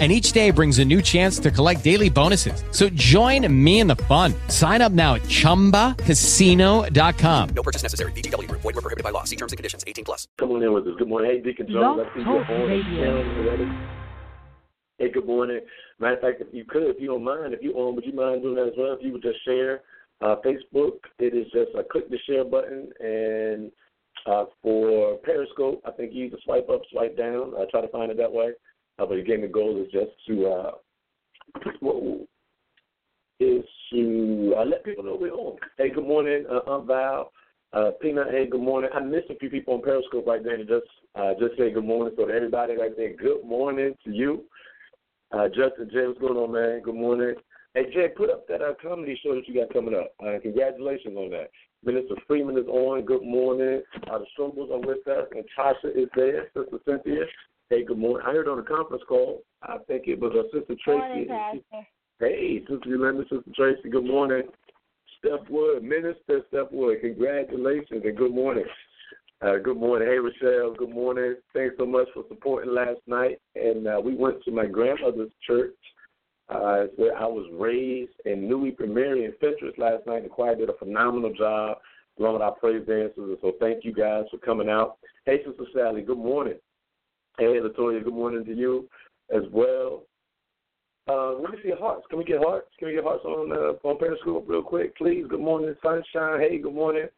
and each day brings a new chance to collect daily bonuses. So join me in the fun. Sign up now at ChumbaCasino.com. No purchase necessary. VGW. Void were prohibited by law. See terms and conditions. 18 plus. Come on in with us. Good morning. Hey, Deacon Jones. I see you're on. Hey, good morning. Matter of fact, if you could, if you don't mind, if you on, would you mind doing that as well? If you would just share uh, Facebook, it is just a click the share button and uh, for Periscope, I think you either swipe up, swipe down. I try to find it that way. Uh, but again, the goal is just to uh, is to uh, let people know we're on. Hey, good morning, uh, Aunt Val. Uh, Peanut, hey, good morning. I missed a few people on Periscope right there to just uh, just say good morning. So to everybody right there, good morning to you. Uh, Justin Jay, what's going on, man? Good morning. Hey, Jay, put up that uh, comedy show that you got coming up. Uh, congratulations on that. Minister Freeman is on. Good morning. Uh, the Struggles are with us, and Tasha is there. Sister Cynthia. Hey, good morning. I heard on a conference call, I think it was our Sister Tracy. Morning, hey, Sister Yolanda, Sister Tracy, good morning. Steph Wood, Minister Steph Wood, congratulations and good morning. Uh, good morning. Hey, Rochelle, good morning. Thanks so much for supporting last night. And uh, we went to my grandmother's church uh, where I was raised in New Primary in Fentress last night. The choir did a phenomenal job along with our praise dancers. So thank you guys for coming out. Hey, Sister Sally, good morning. Hey, Latoya, good morning to you as well. Uh, let me see hearts. Can we get hearts? Can we get hearts on uh, on Periscope real quick, please? Good morning, sunshine. Hey, good morning.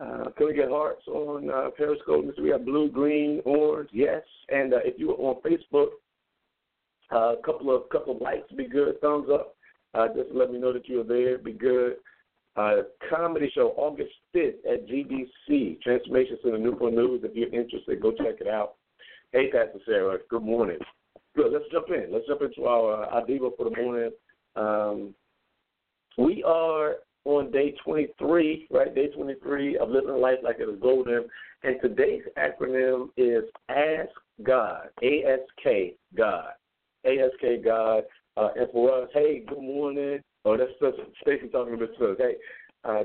Uh, can we get hearts on uh, Periscope? We have blue, green, orange. Yes. And uh, if you are on Facebook, a uh, couple of couple of likes be good. Thumbs up. Uh, just let me know that you are there. Be good. Uh, comedy show August 5th at GBC, Transformation Center, Newport News. If you're interested, go check it out. Hey, Pastor Sarah. Good morning. Good. Let's jump in. Let's jump into our uh, Adiva for the morning. Um, we are on day 23, right? Day 23 of living life like it is golden. And today's acronym is Ask God. A S K God. A S K God. Uh, and for us, hey, good morning. Oh, that's Stacy talking to us. Hey, uh,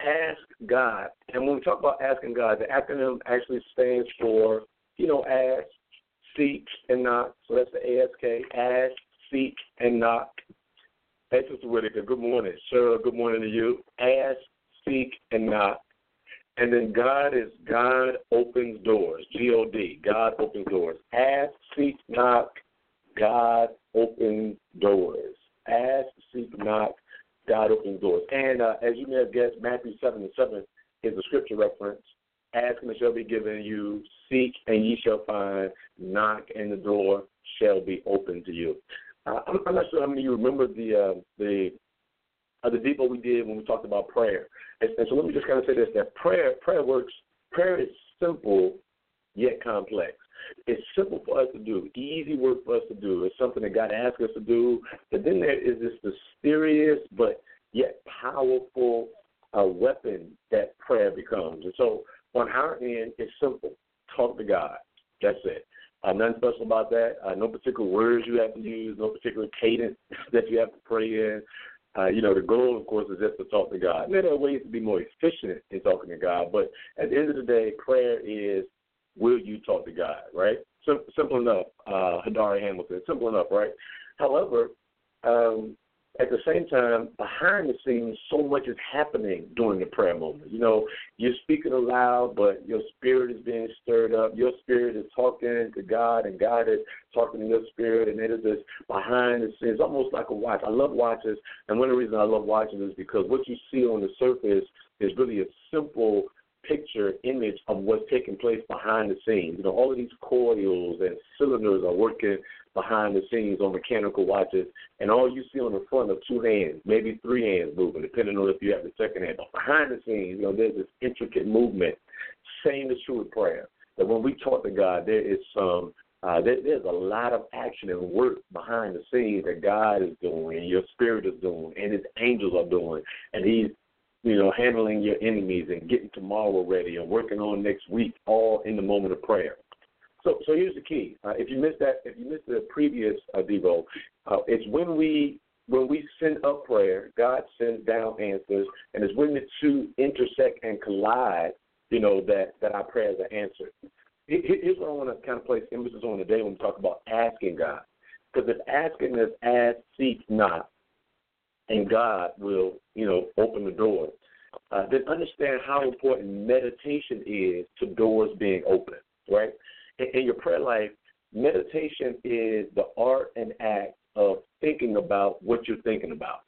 ask God. And when we talk about asking God, the acronym actually stands for know, ask, seek, and knock. So that's the ASK. Ask, seek, and knock. Hey, Sister Whitaker, good morning. Cheryl, good morning to you. Ask, seek, and knock. And then God is God opens doors. G O D. God opens doors. Ask, seek, knock. God opens doors. Ask, seek, knock. God opens doors. And uh, as you may have guessed, Matthew 7 and 7 is a scripture reference. Ask and it shall be given you. Seek and ye shall find. Knock and the door shall be open to you. Uh, I'm, I'm, not sure how many of you remember the uh, the uh, the devo we did when we talked about prayer. And, and so let me just kind of say this: that prayer prayer works. Prayer is simple yet complex. It's simple for us to do, easy work for us to do. It's something that God asks us to do. But then there is this mysterious but yet powerful uh, weapon that prayer becomes. And so on our end, it's simple. Talk to God. That's it. Uh, nothing special about that. Uh, no particular words you have to use, no particular cadence that you have to pray in. Uh, you know, the goal, of course, is just to talk to God. And there are ways to be more efficient in talking to God, but at the end of the day, prayer is will you talk to God, right? Sim- simple enough, uh, Hadari Hamilton. Simple enough, right? However, um, at the same time, behind the scenes, so much is happening during the prayer moment. You know, you're speaking aloud, but your spirit is being stirred up. Your spirit is talking to God, and God is talking to your spirit, and it is this behind the scenes, almost like a watch. I love watches, and one of the reasons I love watches is because what you see on the surface is really a simple picture image of what's taking place behind the scenes. You know, all of these coils and cylinders are working behind the scenes on mechanical watches, and all you see on the front are two hands, maybe three hands moving, depending on if you have the second hand. But behind the scenes, you know, there's this intricate movement. Same is true with prayer. That when we talk to God, there is some uh, there, there's a lot of action and work behind the scenes that God is doing, and your spirit is doing, and His angels are doing, and He's you know, handling your enemies and getting tomorrow ready and working on next week, all in the moment of prayer. So, so here's the key. Uh, if you missed that, if you missed the previous uh, Devo, uh, it's when we when we send up prayer, God sends down answers, and it's when the two intersect and collide, you know, that that our prayers are answered. Here's what I want to kind of place emphasis on today when we talk about asking God, because if asking is ask, seek, not, and God will, you know, open the door. Uh, then understand how important meditation is to doors being open, right? In, your prayer life, meditation is the art and act of thinking about what you're thinking about.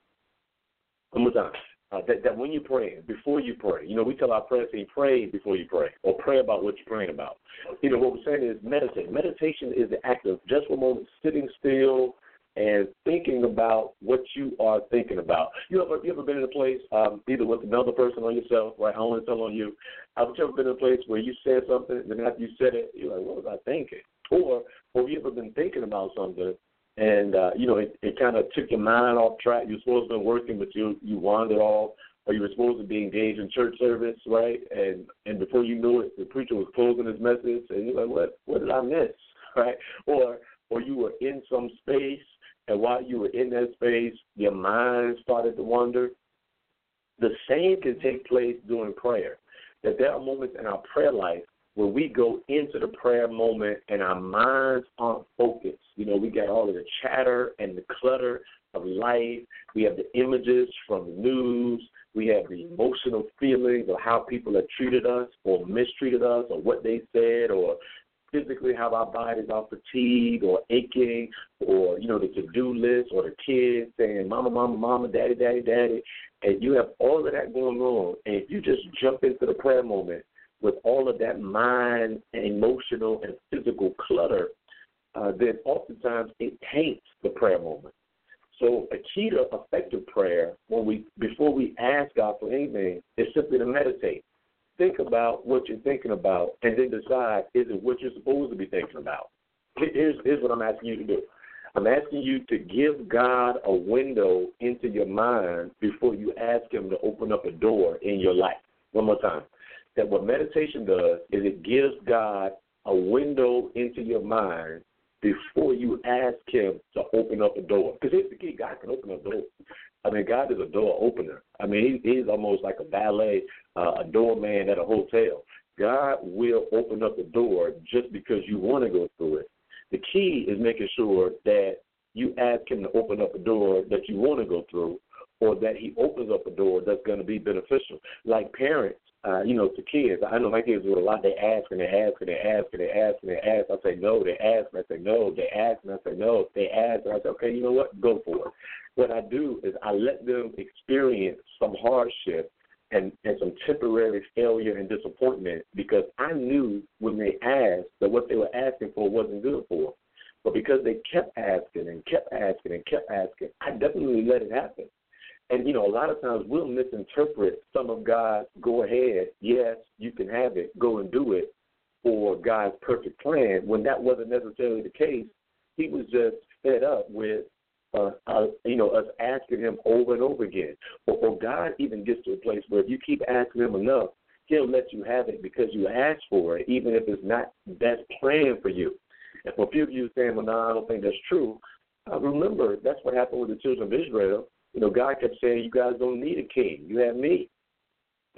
One more time. Uh, that, that when you pray, before you pray, you know, we tell our prayer team, pray before you pray, or pray about what you're praying about. You know, what we're saying is meditate. Meditation is the act of just for a moment sitting still, and thinking about what you are thinking about. You ever you ever been in a place, um, either with another person or yourself, right? I to tell on you. Have you ever been in a place where you said something, and then after you said it, you're like, what was I thinking? Or, or you ever been thinking about something, and uh, you know it, it kind of took your mind off track. You're supposed to be working, but you you wandered off. Or you were supposed to be engaged in church service, right? And and before you knew it, the preacher was closing his message, and you're like, "What? What did I miss?" Right? Or or you were in some space and while you were in that space, your mind started to wander. The same can take place during prayer. That there are moments in our prayer life where we go into the prayer moment and our minds aren't focused. You know, we got all of the chatter and the clutter of life. We have the images from the news. We have the mm-hmm. emotional feelings of how people have treated us or mistreated us or what they said or physically how our bodies are fatigued or aching or, you know, the to do list or the kids saying mama, mama, mama, daddy, daddy, daddy. And you have all of that going on. And if you just jump into the prayer moment with all of that mind and emotional and physical clutter, uh, then oftentimes it taints the prayer moment. So a key to effective prayer when we before we ask God for anything is simply to meditate think about what you're thinking about and then decide is it what you're supposed to be thinking about. Here's, here's what I'm asking you to do. I'm asking you to give God a window into your mind before you ask Him to open up a door in your life. One more time. That what meditation does is it gives God a window into your mind before you ask Him to open up a door. Because here's the key God can open up doors. I mean, God is a door opener. I mean, he, he's almost like a valet, uh, a doorman at a hotel. God will open up the door just because you want to go through it. The key is making sure that you ask Him to open up a door that you want to go through, or that He opens up a door that's going to be beneficial. Like parents, uh, you know, to kids. I know my kids do a lot. They ask and they ask and they ask and they ask and they ask. I say no. They ask and I say no. They ask and I say no. They ask and I say okay. You know what? Go for it. What I do is I let them experience some hardship and, and some temporary failure and disappointment because I knew when they asked that what they were asking for wasn't good for them. But because they kept asking and kept asking and kept asking, I definitely let it happen. And you know, a lot of times we'll misinterpret some of God's go ahead, yes, you can have it, go and do it, for God's perfect plan when that wasn't necessarily the case. He was just fed up with uh, uh, you know, us asking him over and over again. Or, or God even gets to a place where if you keep asking him enough, he'll let you have it because you asked for it, even if it's not best plan for you. And for a few of you saying, well, no, I don't think that's true, uh, remember, that's what happened with the children of Israel. You know, God kept saying, you guys don't need a king. You have me.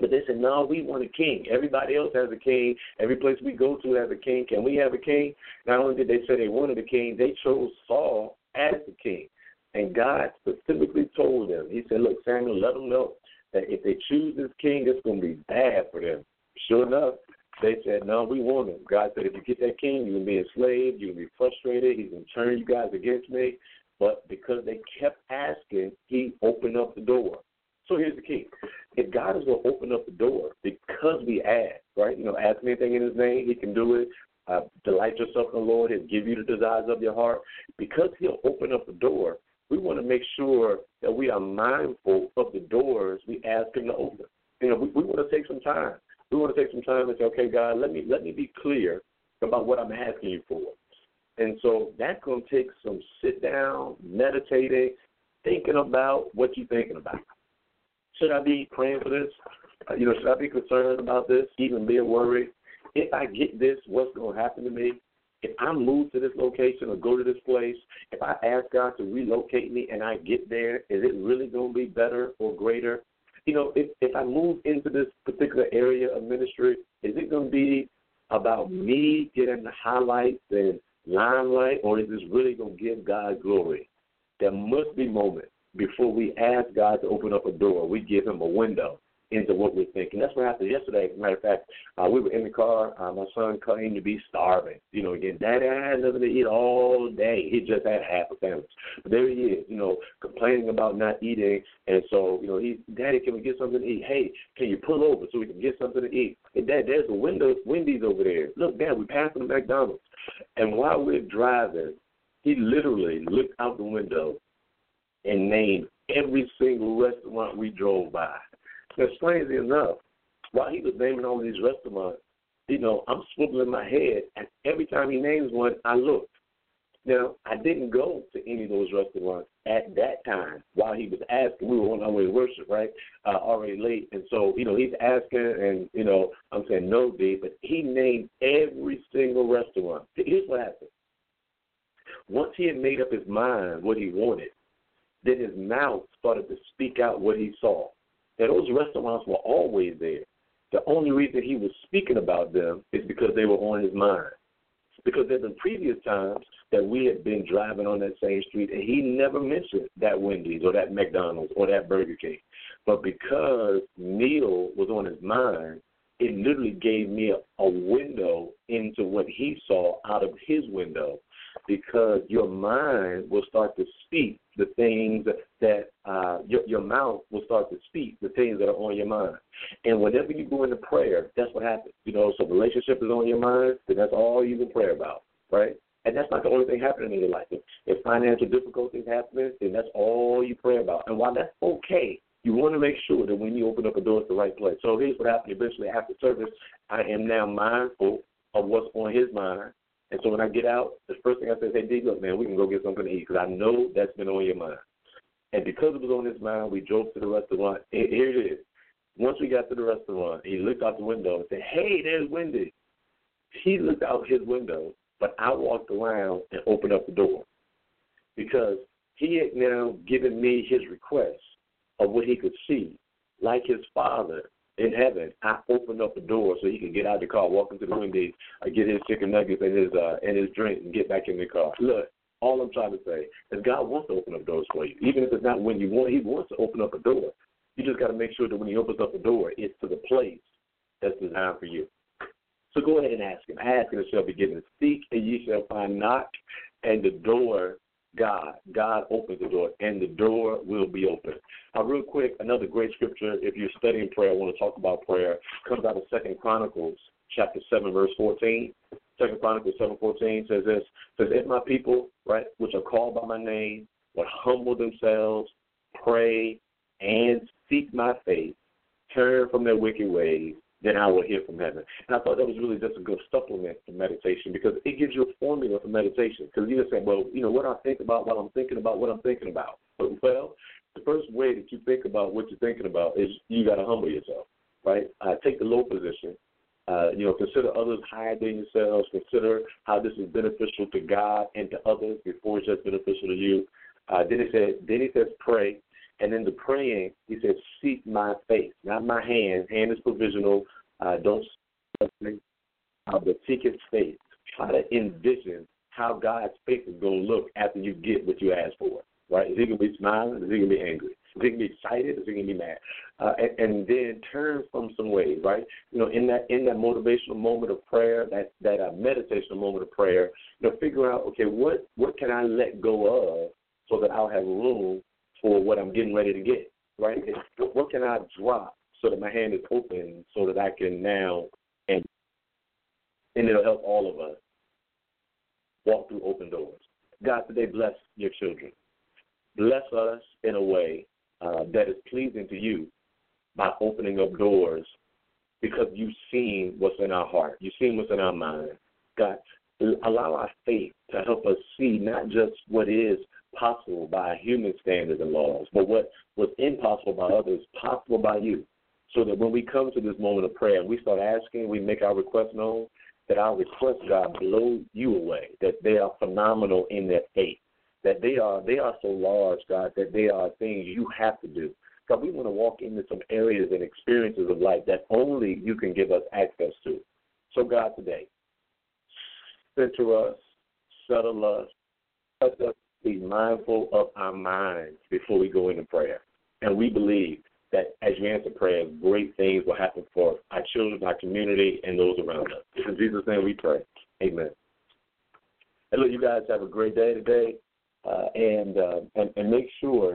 But they said, no, we want a king. Everybody else has a king. Every place we go to has a king. Can we have a king? Not only did they say they wanted a king, they chose Saul as the king. And God specifically told them, He said, Look, Samuel, let them know that if they choose this king, it's going to be bad for them. Sure enough, they said, No, we want him. God said, If you get that king, to be enslaved, to be frustrated, he's going to turn you guys against me. But because they kept asking, He opened up the door. So here's the key. If God is going to open up the door because we ask, right? You know, ask anything in His name, He can do it. Uh, delight yourself in the Lord. He'll give you the desires of your heart. Because He'll open up the door, we want to make sure that we are mindful of the doors we ask Him to open. You know, we, we want to take some time. We want to take some time and say, okay, God, let me let me be clear about what I'm asking you for. And so that's going to take some sit down, meditating, thinking about what you're thinking about. Should I be praying for this? Uh, you know, should I be concerned about this? Even being worried? If I get this, what's going to happen to me? If I move to this location or go to this place, if I ask God to relocate me and I get there, is it really going to be better or greater? You know, if if I move into this particular area of ministry, is it going to be about me getting the highlights and limelight, or is this really going to give God glory? There must be moments before we ask God to open up a door. We give Him a window into what we're thinking. That's what happened yesterday. As a matter of fact, uh, we were in the car. Uh, my son claimed to be starving. You know, again, Daddy, I had nothing to eat all day. He just had half a sandwich. But there he is, you know, complaining about not eating. And so, you know, he, Daddy, can we get something to eat? Hey, can you pull over so we can get something to eat? And Dad, there's a window, Wendy's over there. Look, Dad, we're passing the McDonald's. And while we're driving, he literally looked out the window and named every single restaurant we drove by. Now, strangely enough, while he was naming all these restaurants, you know, I'm swiveling my head, and every time he names one, I look. Now, I didn't go to any of those restaurants at that time while he was asking. We were on our way to worship, right? Uh, already late. And so, you know, he's asking, and, you know, I'm saying, no, D, but he named every single restaurant. Here's what happened. Once he had made up his mind what he wanted, then his mouth started to speak out what he saw. Now, those restaurants were always there. The only reason he was speaking about them is because they were on his mind. Because there have been previous times that we had been driving on that same street and he never mentioned that Wendy's or that McDonald's or that Burger King. But because meal was on his mind, it literally gave me a, a window into what he saw out of his window because your mind will start to speak the things that uh, your, your mouth will start to speak the things that are on your mind. And whenever you go into prayer, that's what happens. You know, so relationship is on your mind, then that's all you can pray about, right? And that's not the only thing happening in your life. If, if financial difficulties happen, then that's all you pray about. And while that's okay, you want to make sure that when you open up a door, it's the right place. So here's what happened eventually after service. I am now mindful of what's on his mind and so when I get out, the first thing I say is, hey, D, look, man, we can go get something to eat because I know that's been on your mind. And because it was on his mind, we drove to the restaurant. And here it is. Once we got to the restaurant, he looked out the window and said, hey, there's Wendy. He looked out his window, but I walked around and opened up the door because he had now given me his request of what he could see, like his father in heaven, I opened up the door so he could get out of the car, walk into the Wendy's, uh, get his chicken nuggets and his uh, and his drink, and get back in the car. Look, all I'm trying to say is God wants to open up doors for you, even if it's not when you want. He wants to open up a door. You just got to make sure that when He opens up the door, it's to the place that's designed for you. So go ahead and ask Him. Ask and it shall be given. Seek and ye shall find. Knock and the door God. God opens the door, and the door will be open. Now, real quick, another great scripture. If you're studying prayer, I want to talk about prayer. Comes out of Second Chronicles, chapter seven, verse fourteen. Second Chronicles seven fourteen says this: says if my people, right, which are called by my name, would humble themselves, pray, and seek my face, turn from their wicked ways, then I will hear from heaven. And I thought that was really just a good supplement to meditation because it gives you a formula for meditation. Because you just say, well, you know, what I think about, what I'm thinking about, what I'm thinking about. Well, the first way that you think about what you're thinking about is you got to humble yourself, right? Uh, take the low position. Uh, you know, consider others higher than yourselves. Consider how this is beneficial to God and to others before it's just beneficial to you. Uh, then he said, then he says, pray. And in the praying, he says, seek my face, not my hand. Hand is provisional. Uh, don't uh, but seek his face. Try to envision how God's face is going to look after you get what you ask for. Right? Is he going to be smiling? Is he going to be angry? Is he going to be excited? Is he going to be mad? Uh, and, and then turn from some ways, right? You know, in that in that motivational moment of prayer, that that uh, meditational moment of prayer, you know, figure out, okay, what what can I let go of so that I'll have room for what I'm getting ready to get, right? What can I drop so that my hand is open so that I can now and and it'll help all of us walk through open doors. God, today bless your children. Bless us in a way uh, that is pleasing to you by opening up doors because you've seen what's in our heart. You've seen what's in our mind. God, allow our faith to help us see not just what is, possible by human standards and laws, but what was impossible by others possible by you. So that when we come to this moment of prayer and we start asking, we make our request known, that our requests, God, blow you away, that they are phenomenal in their faith, that they are they are so large, God, that they are things you have to do. God, we want to walk into some areas and experiences of life that only you can give us access to. So, God, today, center us, settle us, let us be mindful of our minds before we go into prayer. And we believe that as you answer prayer, great things will happen for our children, our community, and those around us. In Jesus' name we pray. Amen. And look, you guys have a great day today, uh, and, uh, and and make sure